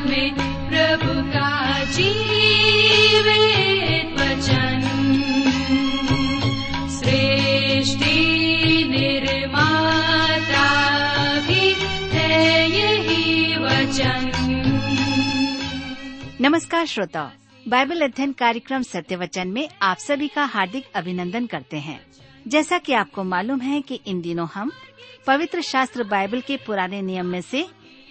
में प्रभु का नमस्कार श्रोताओ बाइबल अध्ययन कार्यक्रम सत्य वचन में आप सभी का हार्दिक अभिनंदन करते हैं। जैसा कि आपको मालूम है कि इन दिनों हम पवित्र शास्त्र बाइबल के पुराने नियम में से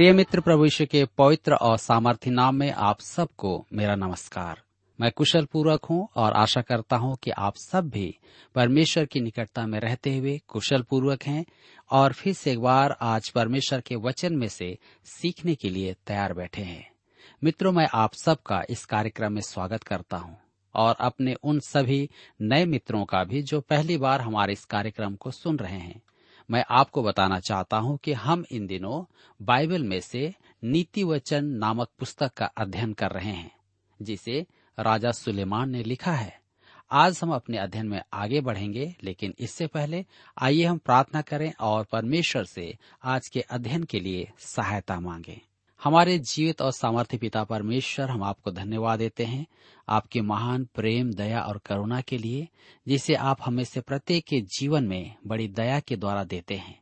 प्रिय मित्र प्रभु यीशु के पवित्र और सामर्थ्य नाम में आप सबको मेरा नमस्कार। मैं कुशल पूर्वक हूँ और आशा करता हूँ कि आप सब भी परमेश्वर की निकटता में रहते हुए कुशल पूर्वक हैं और फिर से एक बार आज परमेश्वर के वचन में से सीखने के लिए तैयार बैठे हैं। मित्रों, मैं आप सबका इस कार्यक्रम में स्वागत करता हूँ और अपने उन सभी नए मित्रों का भी जो पहली बार हमारे इस कार्यक्रम को सुन रहे हैं। मैं आपको बताना चाहता हूँ कि हम इन दिनों बाइबल में से नीति वचन नामक पुस्तक का अध्ययन कर रहे हैं, जिसे राजा सुलेमान ने लिखा है। आज हम अपने अध्ययन में आगे बढ़ेंगे, लेकिन इससे पहले आइए हम प्रार्थना करें और परमेश्वर से आज के अध्ययन के लिए सहायता मांगें। हमारे जीवित और सामर्थ्य पिता परमेश्वर, हम आपको धन्यवाद देते हैं। आपके महान प्रेम, दया और करुणा के लिए, जिसे आप हमें से प्रत्येक के जीवन में बड़ी दया के द्वारा देते हैं।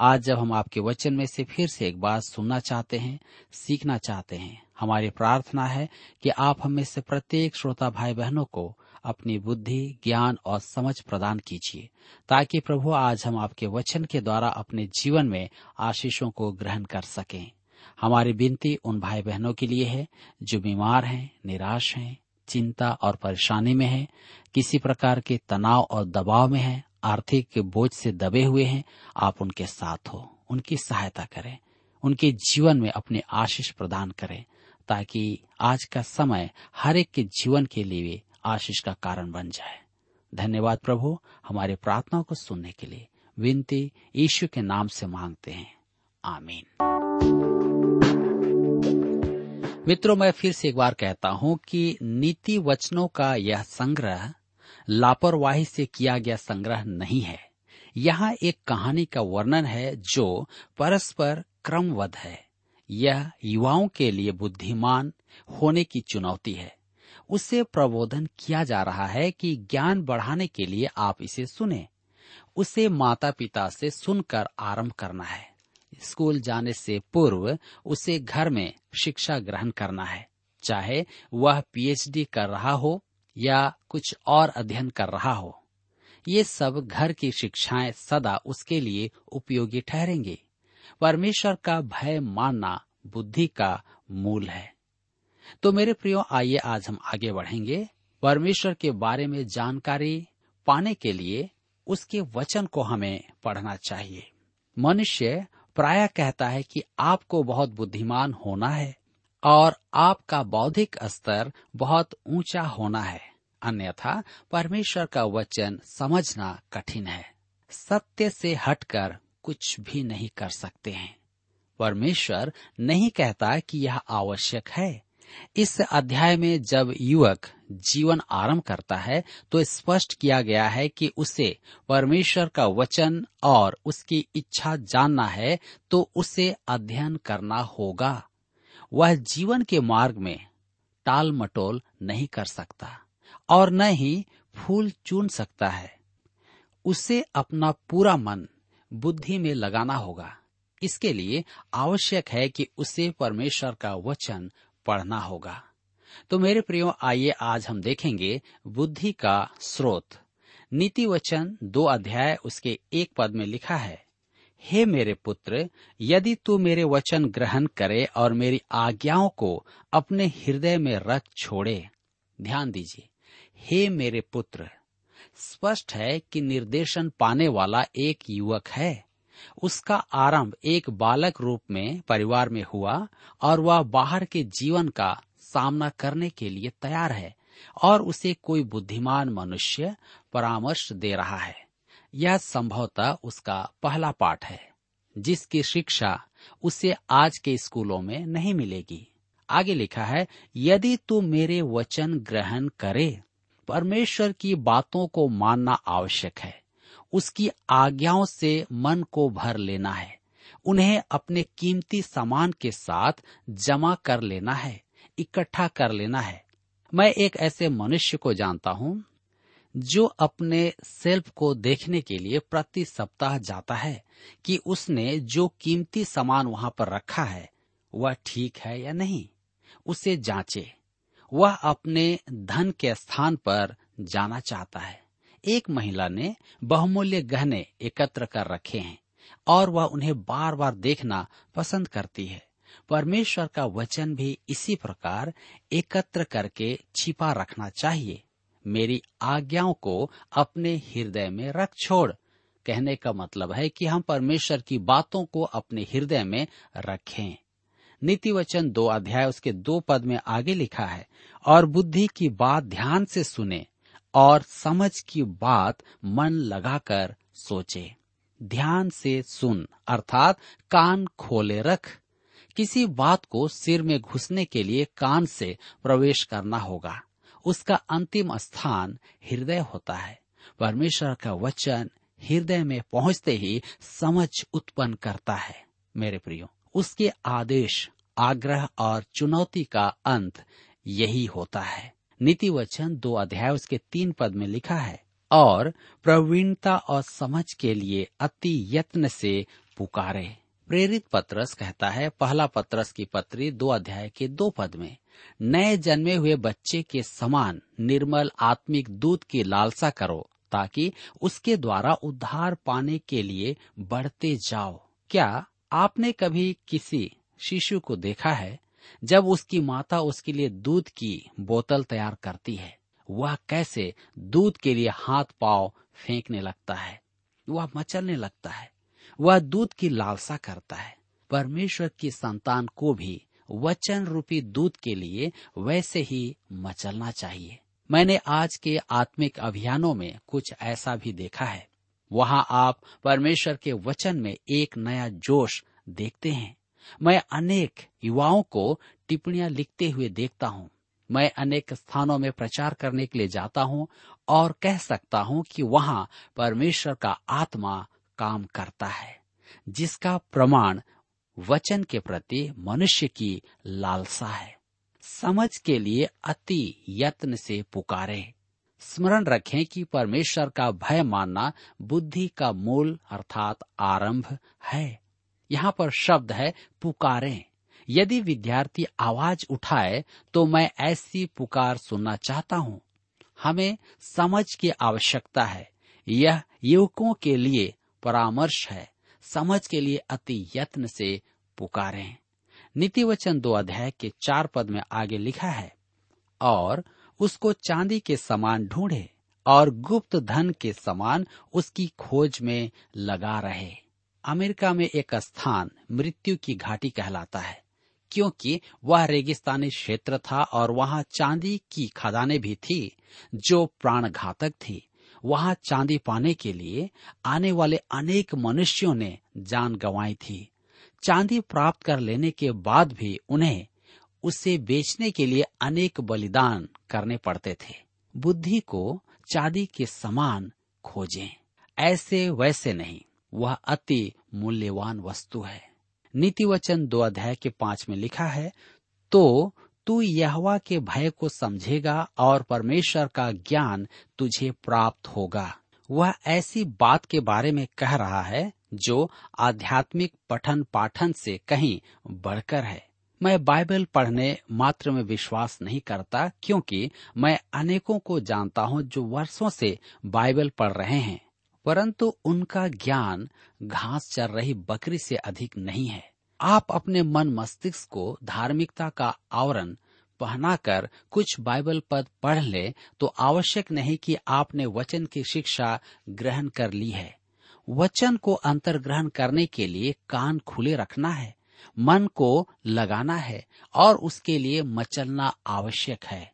आज जब हम आपके वचन में से फिर से एक बात सुनना चाहते हैं, सीखना चाहते हैं, हमारी प्रार्थना है कि आप हमें से प्रत्येक श्रोता भाई बहनों को अपनी बुद्धि, ज्ञान और समझ प्रदान कीजिए, ताकि प्रभु आज हम आपके वचन के द्वारा अपने जीवन में आशीषों को ग्रहण कर सकें। हमारी विनती उन भाई बहनों के लिए है, जो बीमार हैं, निराश हैं, चिंता और परेशानी में हैं, किसी प्रकार के तनाव और दबाव में हैं, आर्थिक बोझ से दबे हुए हैं, आप उनके साथ हो, उनकी सहायता करें, उनके जीवन में अपने आशीष प्रदान करें, ताकि आज का समय हर एक के जीवन के लिए आशीष का कारण बन जाए। धन्यवाद प्रभु, हमारे प्रार्थनाओं को सुनने के लिए, विनती यीशु के नाम से मांगते हैं। आमीन। मित्रों, मैं फिर से एक बार कहता हूँ कि नीति वचनों का यह संग्रह लापरवाही से किया गया संग्रह नहीं है। यहाँ एक कहानी का वर्णन है जो परस्पर क्रमबद्ध है। यह युवाओं के लिए बुद्धिमान होने की चुनौती है। उससे प्रबोधन किया जा रहा है कि ज्ञान बढ़ाने के लिए आप इसे सुने। उसे माता पिता से सुनकर आरंभ करना है। स्कूल जाने से पूर्व उसे घर में शिक्षा ग्रहण करना है। चाहे वह पीएचडी कर रहा हो या कुछ और अध्ययन कर रहा हो, ये सब घर की शिक्षाएँ सदा उसके लिए उपयोगी ठहरेंगे। परमेश्वर का भय मानना बुद्धि का मूल है। तो मेरे प्रियो, आइए आज हम आगे बढ़ेंगे। परमेश्वर के बारे में जानकारी पाने के लिए उसके वचन को हमें पढ़ना चाहिए। मनुष्य प्राय कहता है कि आपको बहुत बुद्धिमान होना है और आपका बौद्धिक स्तर बहुत ऊँचा होना है। अन्यथा परमेश्वर का वचन समझना कठिन है। सत्य से हटकर कुछ भी नहीं कर सकते हैं। परमेश्वर नहीं कहता कि यह आवश्यक है। इस अध्याय में जब युवक जीवन आरंभ करता है तो स्पष्ट किया गया है कि उसे परमेश्वर का वचन और उसकी इच्छा जानना है तो उसे अध्ययन करना होगा। वह जीवन के मार्ग में टाल मटोल नहीं कर सकता और न ही फूल चुन सकता है। उसे अपना पूरा मन बुद्धि में लगाना होगा। इसके लिए आवश्यक है कि उसे परमेश्वर का वचन पढ़ना होगा। तो मेरे प्रियो, आइए आज हम देखेंगे बुद्धि का स्रोत। नीति वचन दो अध्याय उसके एक पद में लिखा है, हे मेरे पुत्र, यदि तू मेरे वचन ग्रहण करे और मेरी आज्ञाओं को अपने हृदय में रख छोड़े, ध्यान दीजिए, हे मेरे पुत्र, स्पष्ट है कि निर्देशन पाने वाला एक युवक है। उसका आरंभ एक बालक रूप में परिवार में हुआ और वह बाहर के जीवन का सामना करने के लिए तैयार है और उसे कोई बुद्धिमान मनुष्य परामर्श दे रहा है। यह संभवतः उसका पहला पाठ है, जिसकी शिक्षा उसे आज के स्कूलों में नहीं मिलेगी। आगे लिखा है, यदि तू मेरे वचन ग्रहण करे, परमेश्वर की बातों को मानना आवश्यक है। उसकी आज्ञाओं से मन को भर लेना है। उन्हें अपने कीमती सामान के साथ जमा कर लेना है, इकट्ठा कर लेना है। मैं एक ऐसे मनुष्य को जानता हूँ, जो अपने सेल्फ को देखने के लिए प्रति सप्ताह जाता है कि उसने जो कीमती सामान वहाँ पर रखा है, वह ठीक है या नहीं। उसे जांचे। वह अपने धन के स्थान पर जाना चाहता है। एक महिला ने बहुमूल्य गहने एकत्र कर रखे हैं और वह उन्हें बार बार देखना पसंद करती है। परमेश्वर का वचन भी इसी प्रकार एकत्र करके छिपा रखना चाहिए। मेरी आज्ञाओं को अपने हृदय में रख छोड़। कहने का मतलब है कि हम परमेश्वर की बातों को अपने हृदय में रखें। नीति वचन दो अध्याय उसके दो पद में आगे लिखा है, और बुद्धि की बात ध्यान से सुने। और समझ की बात मन लगाकर सोचे। ध्यान से सुन, अर्थात कान खोले रख। किसी बात को सिर में घुसने के लिए कान से प्रवेश करना होगा। उसका अंतिम स्थान हृदय होता है। परमेश्वर का वचन हृदय में पहुँचते ही समझ उत्पन्न करता है। मेरे प्रियो, उसके आदेश, आग्रह और चुनौती का अंत यही होता है। नीति वचन दो अध्याय उसके तीन पद में लिखा है, और प्रवीणता और समझ के लिए अति यत्न से पुकारे। प्रेरित पत्रस कहता है, पहला पत्रस की पत्री दो अध्याय के दो पद में, नए जन्मे हुए बच्चे के समान निर्मल आत्मिक दूध की लालसा करो, ताकि उसके द्वारा उद्धार पाने के लिए बढ़ते जाओ। क्या आपने कभी किसी शिशु को देखा है? जब उसकी माता उसके लिए दूध की बोतल तैयार करती है, वह कैसे दूध के लिए हाथ पाव फेंकने लगता है, वह मचलने लगता है, वह दूध की लालसा करता है। परमेश्वर की संतान को भी वचन रूपी दूध के लिए वैसे ही मचलना चाहिए। मैंने आज के आत्मिक अभियानों में कुछ ऐसा भी देखा है। वहाँ आप परमेश्वर के वचन में एक नया जोश देखते हैं। मैं अनेक युवाओं को टिप्पणियाँ लिखते हुए देखता हूँ। मैं अनेक स्थानों में प्रचार करने के लिए जाता हूँ और कह सकता हूँ कि वहाँ परमेश्वर का आत्मा काम करता है, जिसका प्रमाण वचन के प्रति मनुष्य की लालसा है। समझ के लिए अति यत्न से पुकारे। स्मरण रखें कि परमेश्वर का भय मानना बुद्धि का मूल अर्थात आरंभ है। यहाँ पर शब्द है पुकारें। यदि विद्यार्थी आवाज़ उठाए तो मैं ऐसी पुकार सुनना चाहता हूँ। हमें समझ की आवश्यकता है। यह युवकों के लिए परामर्श है। समझ के लिए अति यत्न से पुकारें। नीति वचन दो अध्याय के चार पद में आगे लिखा है, और उसको चांदी के समान ढूंढे और गुप्त धन के समान उसकी खोज में लगा रहे। अमेरिका में एक स्थान मृत्यु की घाटी कहलाता है, क्योंकि वह रेगिस्तानी क्षेत्र था और वहाँ चांदी की खदानें भी थी, जो प्राण घातक थी। वहाँ चांदी पाने के लिए आने वाले अनेक मनुष्यों ने जान गंवाई थी। चांदी प्राप्त कर लेने के बाद भी उन्हें उसे बेचने के लिए अनेक बलिदान करने पड़ते थे। बुद्धि को चांदी के समान खोजें। ऐसे वैसे नहीं। वह अति मूल्यवान वस्तु है। नीति वचन दो अध्याय के पाँच में लिखा है तो तू यहवा के भय को समझेगा और परमेश्वर का ज्ञान तुझे प्राप्त होगा। वह ऐसी बात के बारे में कह रहा है जो आध्यात्मिक पठन पाठन से कहीं बढ़कर है। मैं बाइबल पढ़ने मात्र में विश्वास नहीं करता, क्योंकि मैं अनेकों को जानता हूँ जो वर्षों से बाइबल पढ़ रहे हैं। परंतु उनका ज्ञान घास चर रही बकरी से अधिक नहीं है। आप अपने मन मस्तिष्क को धार्मिकता का आवरण पहनाकर कुछ बाइबल पद पढ़ ले तो आवश्यक नहीं कि आपने वचन की शिक्षा ग्रहण कर ली है। वचन को अंतर्ग्रहण करने के लिए कान खुले रखना है, मन को लगाना है, और उसके लिए मचलना आवश्यक है।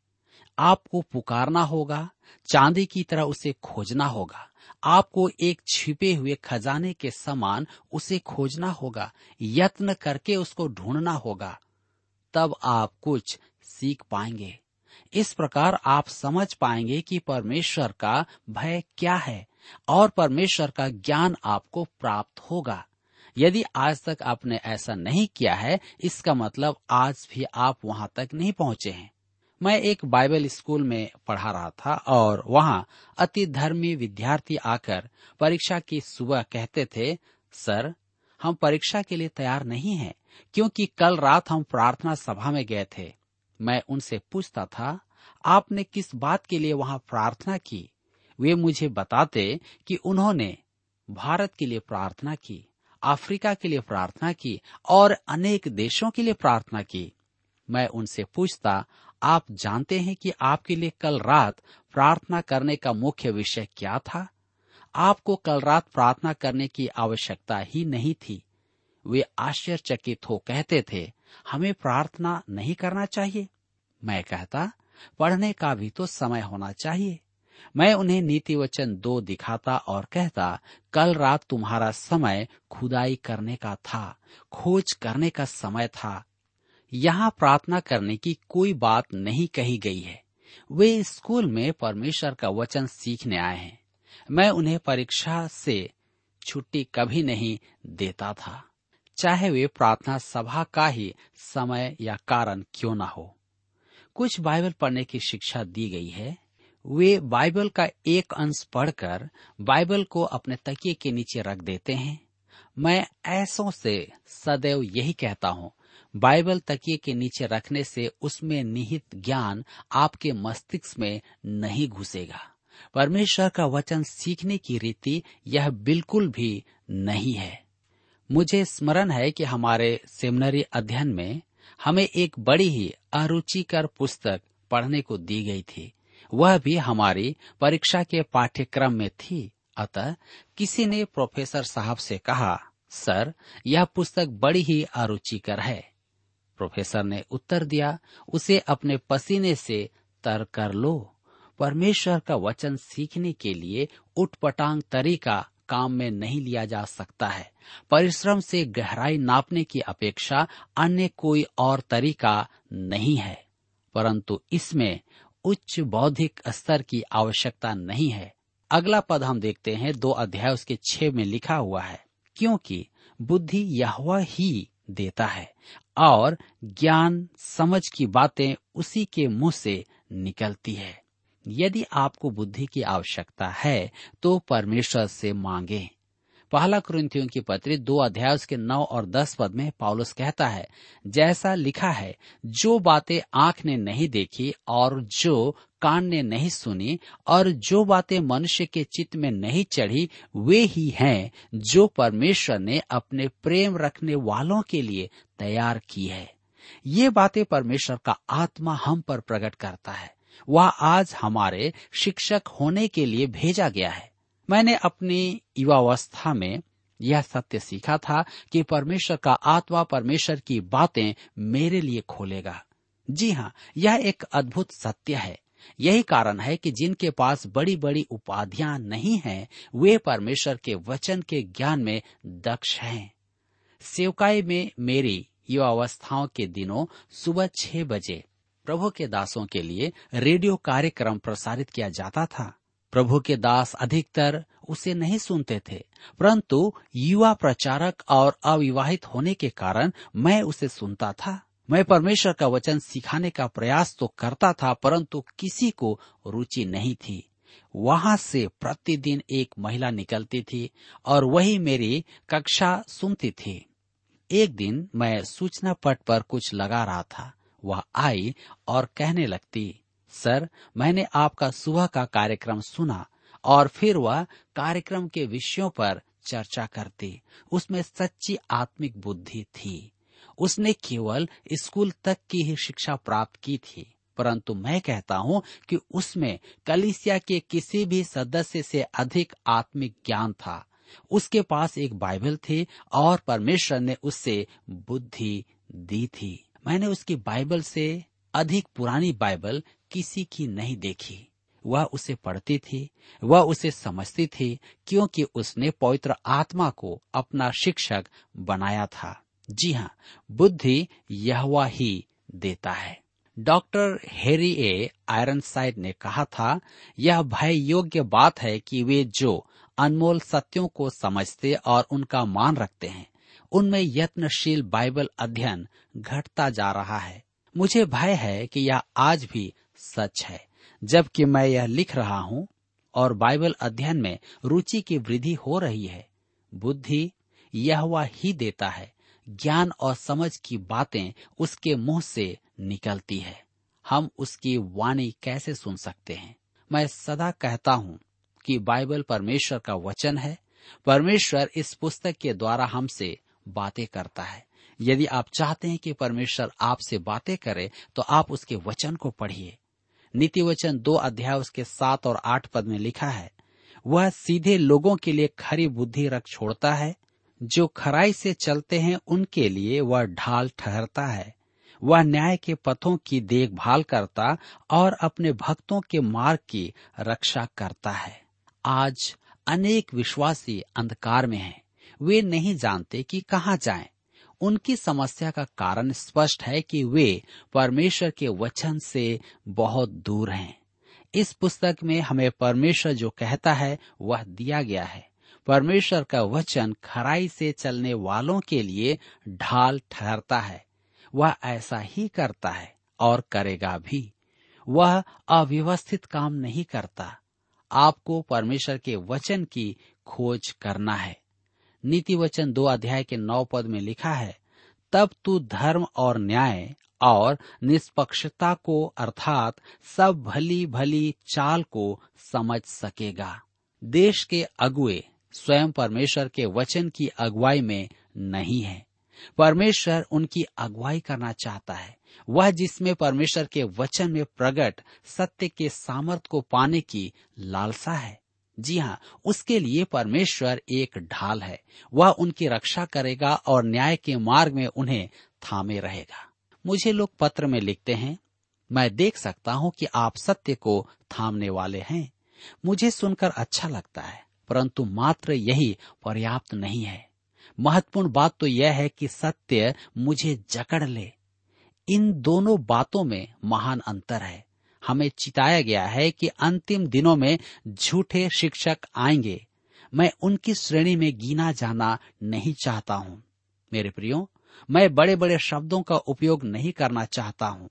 आपको पुकारना होगा, चांदी की तरह उसे खोजना होगा। आपको एक छिपे हुए खजाने के समान उसे खोजना होगा, यत्न करके उसको ढूंढना होगा। तब आप कुछ सीख पाएँगे। इस प्रकार आप समझ पाएँगे कि परमेश्वर का भय क्या है और परमेश्वर का ज्ञान आपको प्राप्त होगा। यदि आज तक आपने ऐसा नहीं किया है, इसका मतलब आज भी आप वहाँ तक नहीं पहुँचे हैं। मैं एक बाइबल स्कूल में पढ़ा रहा था और वहाँ अति धर्मी विद्यार्थी आकर परीक्षा की सुबह कहते थे, सर, हम परीक्षा के लिए तैयार नहीं हैं, क्योंकि कल रात हम प्रार्थना सभा में गए थे। मैं उनसे पूछता था, आपने किस बात के लिए वहाँ प्रार्थना की? वे मुझे बताते कि उन्होंने भारत के लिए प्रार्थना की, अफ्रीका के लिए प्रार्थना की और अनेक देशों के लिए प्रार्थना की। मैं उनसे पूछता आप जानते हैं कि आपके लिए कल रात प्रार्थना करने का मुख्य विषय क्या था? आपको कल रात प्रार्थना करने की आवश्यकता ही नहीं थी। वे आश्चर्यचकित हो कहते थे, हमें प्रार्थना नहीं करना चाहिए? मैं कहता, पढ़ने का भी तो समय होना चाहिए। मैं उन्हें नीति वचन दो दिखाता और कहता, कल रात तुम्हारा समय खुदाई करने का था, खोज करने का समय था। यहाँ प्रार्थना करने की कोई बात नहीं कही गई है। वे स्कूल में परमेश्वर का वचन सीखने आए हैं। मैं उन्हें परीक्षा से छुट्टी कभी नहीं देता था। चाहे वे प्रार्थना सभा का ही समय या कारण क्यों ना हो। कुछ बाइबल पढ़ने की शिक्षा दी गई है। वे बाइबल का एक अंश पढ़कर बाइबल को अपने तकिए के नीचे रख देते हैं। मैं ऐसों से सदैव यही कहता हूँ बाइबल तकिए के नीचे रखने से उसमें निहित ज्ञान आपके मस्तिष्क में नहीं घुसेगा। परमेश्वर का वचन सीखने की रीति यह बिल्कुल भी नहीं है। मुझे स्मरण है कि हमारे सेमिनरी अध्ययन में हमें एक बड़ी ही अरुचिकर पुस्तक पढ़ने को दी गई थी। वह भी हमारी परीक्षा के पाठ्यक्रम में थी। अतः किसी ने प्रोफेसर साहब से कहा, सर, यह पुस्तक बड़ी ही अरुचिकर है। प्रोफेसर ने उत्तर दिया, उसे अपने पसीने से तर कर लो। परमेश्वर का वचन सीखने के लिए उठपटांग तरीका काम में नहीं लिया जा सकता है। परिश्रम से गहराई नापने की अपेक्षा अन्य कोई और तरीका नहीं है, परंतु इसमें उच्च बौद्धिक स्तर की आवश्यकता नहीं है। अगला पद हम देखते हैं, दो अध्याय, उसके छह में लिखा हुआ है, क्योंकि बुद्धि यहवा ही देता है और ज्ञान समझ की बातें उसी के मुँह से निकलती है। यदि आपको बुद्धि की आवश्यकता है तो परमेश्वर से मांगे। पहला कुरिन्थियों की पत्री दो अध्याय के नौ और दस पद में पौलुस कहता है, जैसा लिखा है, जो बातें आँख ने नहीं देखी और जो कान ने नहीं सुनी और जो बातें मनुष्य के चित्त में नहीं चढ़ी, वे ही हैं जो परमेश्वर ने अपने प्रेम रखने वालों के लिए तैयार की है। ये बातें परमेश्वर का आत्मा हम पर प्रकट करता है। वह आज हमारे शिक्षक होने के लिए भेजा गया है। मैंने अपनी युवावस्था में यह सत्य सीखा था कि परमेश्वर का आत्मा परमेश्वर की बातें मेरे लिए खोलेगा। जी हाँ यह एक अद्भुत सत्य है। यही कारण है कि जिनके पास बड़ी बड़ी उपाधियाँ नहीं हैं, वे परमेश्वर के वचन के ज्ञान में दक्ष हैं। सेवकाई में मेरी युवावस्थाओं के दिनों सुबह छह बजे प्रभु के दासों के लिए रेडियो कार्यक्रम प्रसारित किया जाता था। प्रभु के दास अधिकतर उसे नहीं सुनते थे, परंतु युवा प्रचारक और अविवाहित होने के कारण मैं उसे सुनता था। मैं परमेश्वर का वचन सिखाने का प्रयास तो करता था, परंतु किसी को रुचि नहीं थी। वहाँ से प्रतिदिन एक महिला निकलती थी और वही मेरी कक्षा सुनती थी। एक दिन मैं सूचना पट पर कुछ लगा रहा था। वह आई और कहने लगती सर, मैंने आपका सुबह का कार्यक्रम सुना और फिर वह कार्यक्रम के विषयों पर चर्चा करती। उसमें सच्ची आत्मिक बुद्धि थी। उसने केवल स्कूल तक की ही शिक्षा प्राप्त की थी, परंतु मैं कहता हूँ कि उसमें कलिसिया के किसी भी सदस्य से अधिक आत्मिक ज्ञान था। उसके पास एक बाइबल थी और परमेश्वर ने उससे बुद्धि दी थी। मैंने उसकी बाइबल से अधिक पुरानी बाइबल किसी की नहीं देखी। वह उसे पढ़ती थी, वह उसे समझती थी, क्योंकि उसने पवित्र आत्मा को अपना शिक्षक बनाया था। जी हाँ बुद्धि यह ही देता है। डॉक्टर हेरी ए. आयरन साइड ने कहा था, यह भय योग्य बात है कि वे जो अनमोल सत्यों को समझते और उनका मान रखते हैं, उनमें यत्नशील बाइबल अध्ययन घटता जा रहा है। मुझे भय है कि यह आज भी सच है, जबकि मैं यह लिख रहा हूँ, और बाइबल अध्ययन में रुचि की वृद्धि हो रही है। बुद्धि यह ही देता है, ज्ञान और समझ की बातें उसके मुँह से निकलती है। हम उसकी वाणी कैसे सुन सकते हैं? मैं सदा कहता हूँ कि बाइबल परमेश्वर का वचन है। परमेश्वर इस पुस्तक के द्वारा हमसे बातें करता है। यदि आप चाहते हैं कि परमेश्वर आपसे बातें करे तो आप उसके वचन को पढ़िए नीति वचन दो अध्याय उसके सात और आठ पद में लिखा है, वह सीधे लोगों के लिए खरी बुद्धि रख छोड़ता है, जो खराई से चलते हैं, उनके लिए वह ढाल ठहरता है वह न्याय के पथों की देखभाल करता और अपने भक्तों के मार्ग की रक्षा करता है आज अनेक विश्वासी अंधकार में हैं। वे नहीं जानते कि कहाँ जाएँ। उनकी समस्या का कारण स्पष्ट है कि वे परमेश्वर के वचन से बहुत दूर हैं। इस पुस्तक में हमें परमेश्वर जो कहता है, वह दिया गया है। परमेश्वर का वचन खराई से चलने वालों के लिए ढाल ठहरता है। वह ऐसा ही करता है और करेगा भी। वह अव्यवस्थित काम नहीं करता। आपको परमेश्वर के वचन की खोज करना है। नीति वचन दो अध्याय के नौ पद में लिखा है, तब तू धर्म और न्याय और निष्पक्षता को अर्थात सब भली भली चाल को समझ सकेगा। देश के अगुए स्वयं परमेश्वर के वचन की अगुवाई में नहीं है। परमेश्वर उनकी अगुवाई करना चाहता है। वह जिसमें परमेश्वर के वचन में प्रकट सत्य के सामर्थ को पाने की लालसा है। जी हाँ उसके लिए परमेश्वर एक ढाल है। वह उनकी रक्षा करेगा और न्याय के मार्ग में उन्हें थामे रहेगा। मुझे लोग पत्र में लिखते हैं, मैं देख सकता हूँ कि आप सत्य को थामने वाले हैं। मुझे सुनकर अच्छा लगता है, परंतु मात्र यही पर्याप्त नहीं है। महत्वपूर्ण बात तो यह है कि सत्य मुझे जकड़ ले। इन दोनों बातों में महान अंतर है। हमें चिताया गया है कि अंतिम दिनों में झूठे शिक्षक आएँगे। मैं उनकी श्रेणी में गिना जाना नहीं चाहता हूँ। मेरे प्रियो, मैं बड़े बड़े शब्दों का उपयोग नहीं करना चाहता हूँ।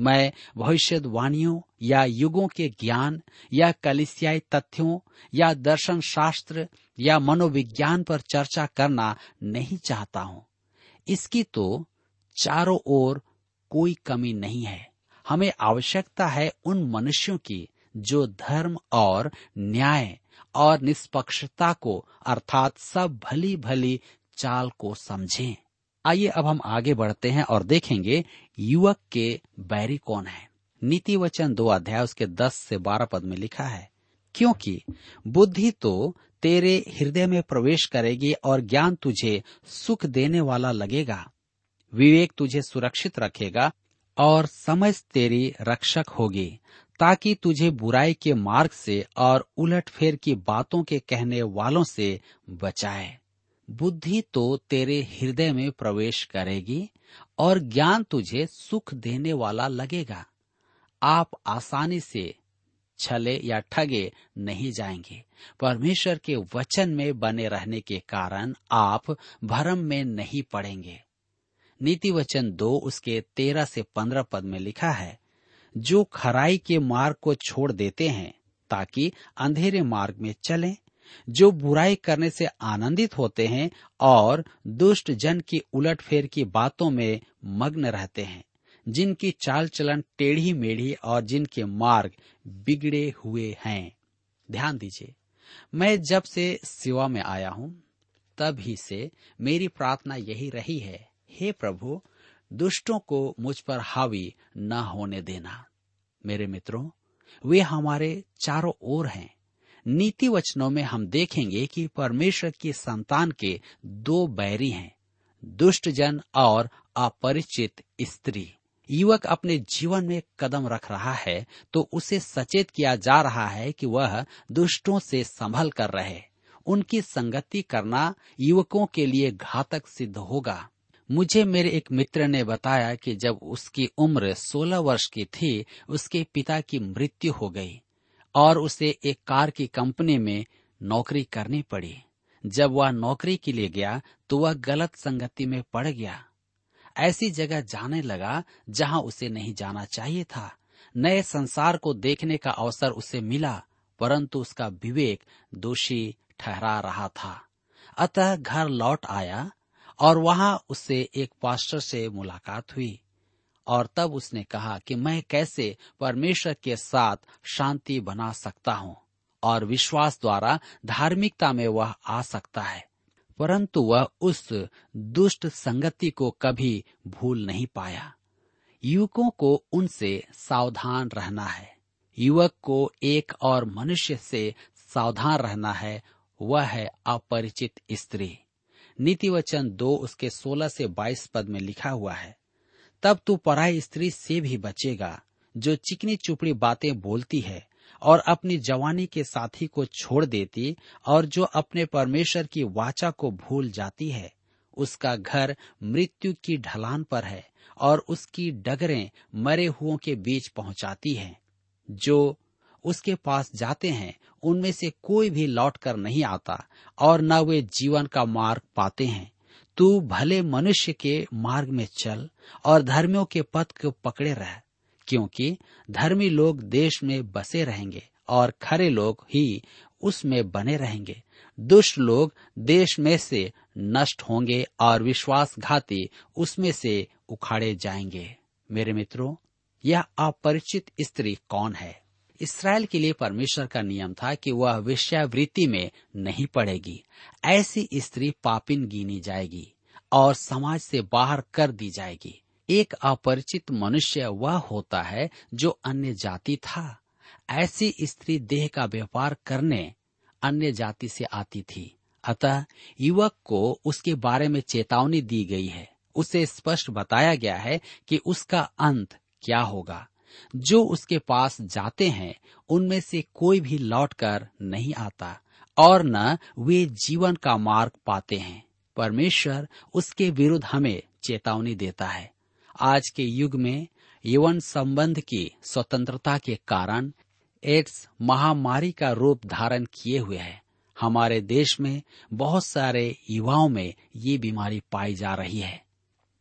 मैं भविष्यवाणियों या युगों के ज्ञान या कलिसियाई तथ्यों या दर्शन शास्त्र या मनोविज्ञान पर चर्चा करना नहीं चाहता हूँ। इसकी तो चारों ओर कोई कमी नहीं है। हमें आवश्यकता है उन मनुष्यों की जो धर्म और न्याय और निष्पक्षता को, अर्थात सब भली भली चाल को समझें। आइए अब हम आगे बढ़ते हैं और देखेंगे युवक के बैरी कौन है। नीति वचन दो अध्याय उसके दस से बारह पद में लिखा है, क्योंकि बुद्धि तो तेरे हृदय में प्रवेश करेगी और ज्ञान तुझे सुख देने वाला लगेगा। विवेक तुझे सुरक्षित रखेगा और समझ तेरी रक्षक होगी, ताकि तुझे बुराई के मार्ग से और उलटफेर की बातों के कहने वालों से बचाए। बुद्धि तो तेरे हृदय में प्रवेश करेगी और ज्ञान तुझे सुख देने वाला लगेगा। आप आसानी से छले या ठगे नहीं जाएँगे। परमेश्वर के वचन में बने रहने के कारण आप भरम में नहीं पड़ेंगे। नीति वचन दो उसके तेरह से पंद्रह पद में लिखा है, जो खराई के मार्ग को छोड़ देते हैं, ताकि अंधेरे मार्ग में चलें, जो बुराई करने से आनंदित होते हैं और दुष्ट जन की उलटफेर की बातों में मग्न रहते हैं, जिनकी चाल चलन टेढ़ी मेढ़ी और जिनके मार्ग बिगड़े हुए हैं। ध्यान दीजिए, मैं जब से सेवा में आया हूँ, तब ही से मेरी प्रार्थना यही रही है हे प्रभु, दुष्टों को मुझ पर हावी न होने देना। मेरे मित्रों, वे हमारे चारों ओर हैं। नीति वचनों में हम देखेंगे कि परमेश्वर की संतान के दो बैरी हैं दुष्ट जन और अपरिचित स्त्री। युवक अपने जीवन में कदम रख रहा है तो उसे सचेत किया जा रहा है कि वह दुष्टों से संभल कर रहे। उनकी संगति करना युवकों के लिए घातक सिद्ध होगा। मुझे मेरे एक मित्र ने बताया कि जब उसकी उम्र 16 वर्ष की थी, उसके पिता की मृत्यु हो गई और उसे एक कार की कंपनी में नौकरी करनी पड़ी। जब वह नौकरी के लिए गया तो वह गलत संगति में पड़ गया। ऐसी जगह जाने लगा जहाँ उसे नहीं जाना चाहिए था। नए संसार को देखने का अवसर उसे मिला, परंतु उसका विवेक दोषी ठहरा रहा था। अतः घर लौट आया और वहाँ उससे एक पास्टर से मुलाकात हुई। और तब उसने कहा कि मैं कैसे परमेश्वर के साथ शांति बना सकता हूँ और विश्वास द्वारा धार्मिकता में वह आ सकता है। परंतु वह उस दुष्ट संगति को कभी भूल नहीं पाया। युवकों को उनसे सावधान रहना है। युवक को एक और मनुष्य से सावधान रहना है। वह है अपरिचित स्त्री। नीति वचन दो उसके सोलह से बाईस पद में लिखा हुआ है। तब तू पराई स्त्री से भी बचेगा, जो चिकनी चुपड़ी बातें बोलती है और अपनी जवानी के साथी को छोड़ देती और जो अपने परमेश्वर की वाचा को भूल जाती है, उसका घर मृत्यु की ढलान पर है और उसकी डगरें मरे हुओं के बीच पहुंचाती हैं, जो उसके पास जाते हैं, उनमें से कोई भी लौट कर नहीं आता और न वे जीवन का मार्ग पाते हैं। तू भले मनुष्य के मार्ग में चल और धर्मियों के पथ को पकड़े रह, क्योंकि धर्मी लोग देश में बसे रहेंगे और खरे लोग ही उसमें बने रहेंगे। दुष्ट लोग देश में से नष्ट होंगे और विश्वासघाती उसमें से उखाड़े जाएँगे। मेरे मित्रों, यह अपरिचित स्त्री कौन है? इसराइल के लिए परमेश्वर का नियम था कि वह वेश्यावृत्ति में नहीं पड़ेगी। ऐसी स्त्री पापिन गिनी जाएगी और समाज से बाहर कर दी जाएगी। एक अपरिचित मनुष्य वह होता है जो अन्य जाति था। ऐसी स्त्री देह का व्यापार करने अन्य जाति से आती थी। अतः युवक को उसके बारे में चेतावनी दी गई है। उसे स्पष्ट बताया गया है कि उसका अंत क्या होगा। जो उसके पास जाते हैं, उनमें से कोई भी लौट कर नहीं आता, और न वे जीवन का मार्ग पाते हैं। परमेश्वर उसके विरुद्ध हमें चेतावनी देता है। आज के युग में यौवन संबंध की स्वतंत्रता के कारण एड्स महामारी का रूप धारण किए हुए है। हमारे देश में बहुत सारे युवाओं में ये बीमारी पाई जा रही है।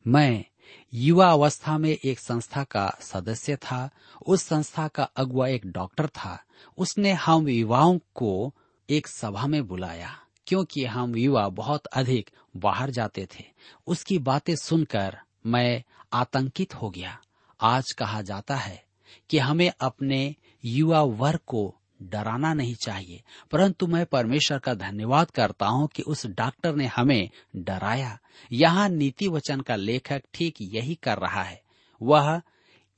मैं युवा अवस्था में एक संस्था का सदस्य था, उस संस्था का अगुआ एक डॉक्टर था। उसने हम युवाओं को एक सभा में बुलाया, क्योंकि हम युवा बहुत अधिक बाहर जाते थे। उसकी बातें सुनकर मैं आतंकित हो गया। आज कहा जाता है कि हमें अपने युवा वर्ग को डराना नहीं चाहिए। परंतु मैं परमेश्वर का धन्यवाद करता हूँ कि उस डॉक्टर ने हमें डराया। यहाँ नीति वचन का लेखक ठीक यही कर रहा है। वह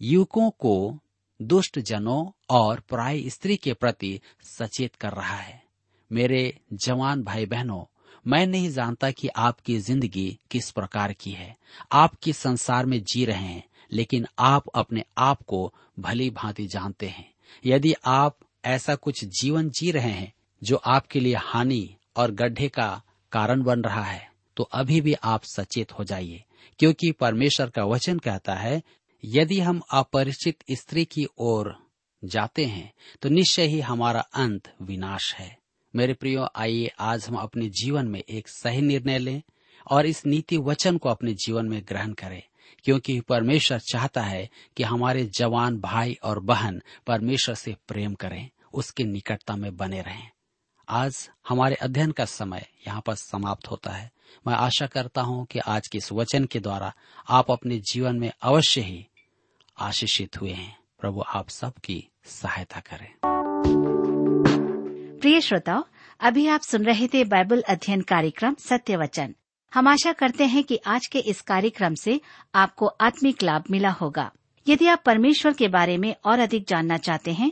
युवकों को दुष्ट जनों और पराई स्त्री के प्रति सचेत कर रहा है। मेरे जवान भाई बहनों मैं नहीं जानता कि आपकी ज़िंदगी किस प्रकार की है। आप किस संसार में जी रहे हैं, लेकिन आप अपने आप को भली भांति जानते हैं। यदि आप ऐसा कुछ जीवन जी रहे हैं जो आपके लिए हानि और गड्ढे का कारण बन रहा है तो अभी भी आप सचेत हो जाइए, क्योंकि परमेश्वर का वचन कहता है, यदि हम अपरिचित स्त्री की ओर जाते हैं तो निश्चय ही हमारा अंत विनाश है। मेरे प्रियो, आइए आज हम अपने जीवन में एक सही निर्णय लें और इस नीति वचन को अपने जीवन में ग्रहण करें, क्योंकि परमेश्वर चाहता है कि हमारे जवान भाई और बहन परमेश्वर से प्रेम करें। उसके निकटता में बने रहें। आज हमारे अध्ययन का समय यहाँ पर समाप्त होता है। मैं आशा करता हूँ कि आज के इस वचन के द्वारा आप अपने जीवन में अवश्य ही आशीषित हुए हैं। प्रभु आप सबकी सहायता करें। प्रिय श्रोताओ, अभी आप सुन रहे थे बाइबल अध्ययन कार्यक्रम सत्य वचन। हम आशा करते हैं कि आज के इस कार्यक्रम से आपको आत्मिक लाभ मिला होगा। यदि आप परमेश्वर के बारे में और अधिक जानना चाहते हैं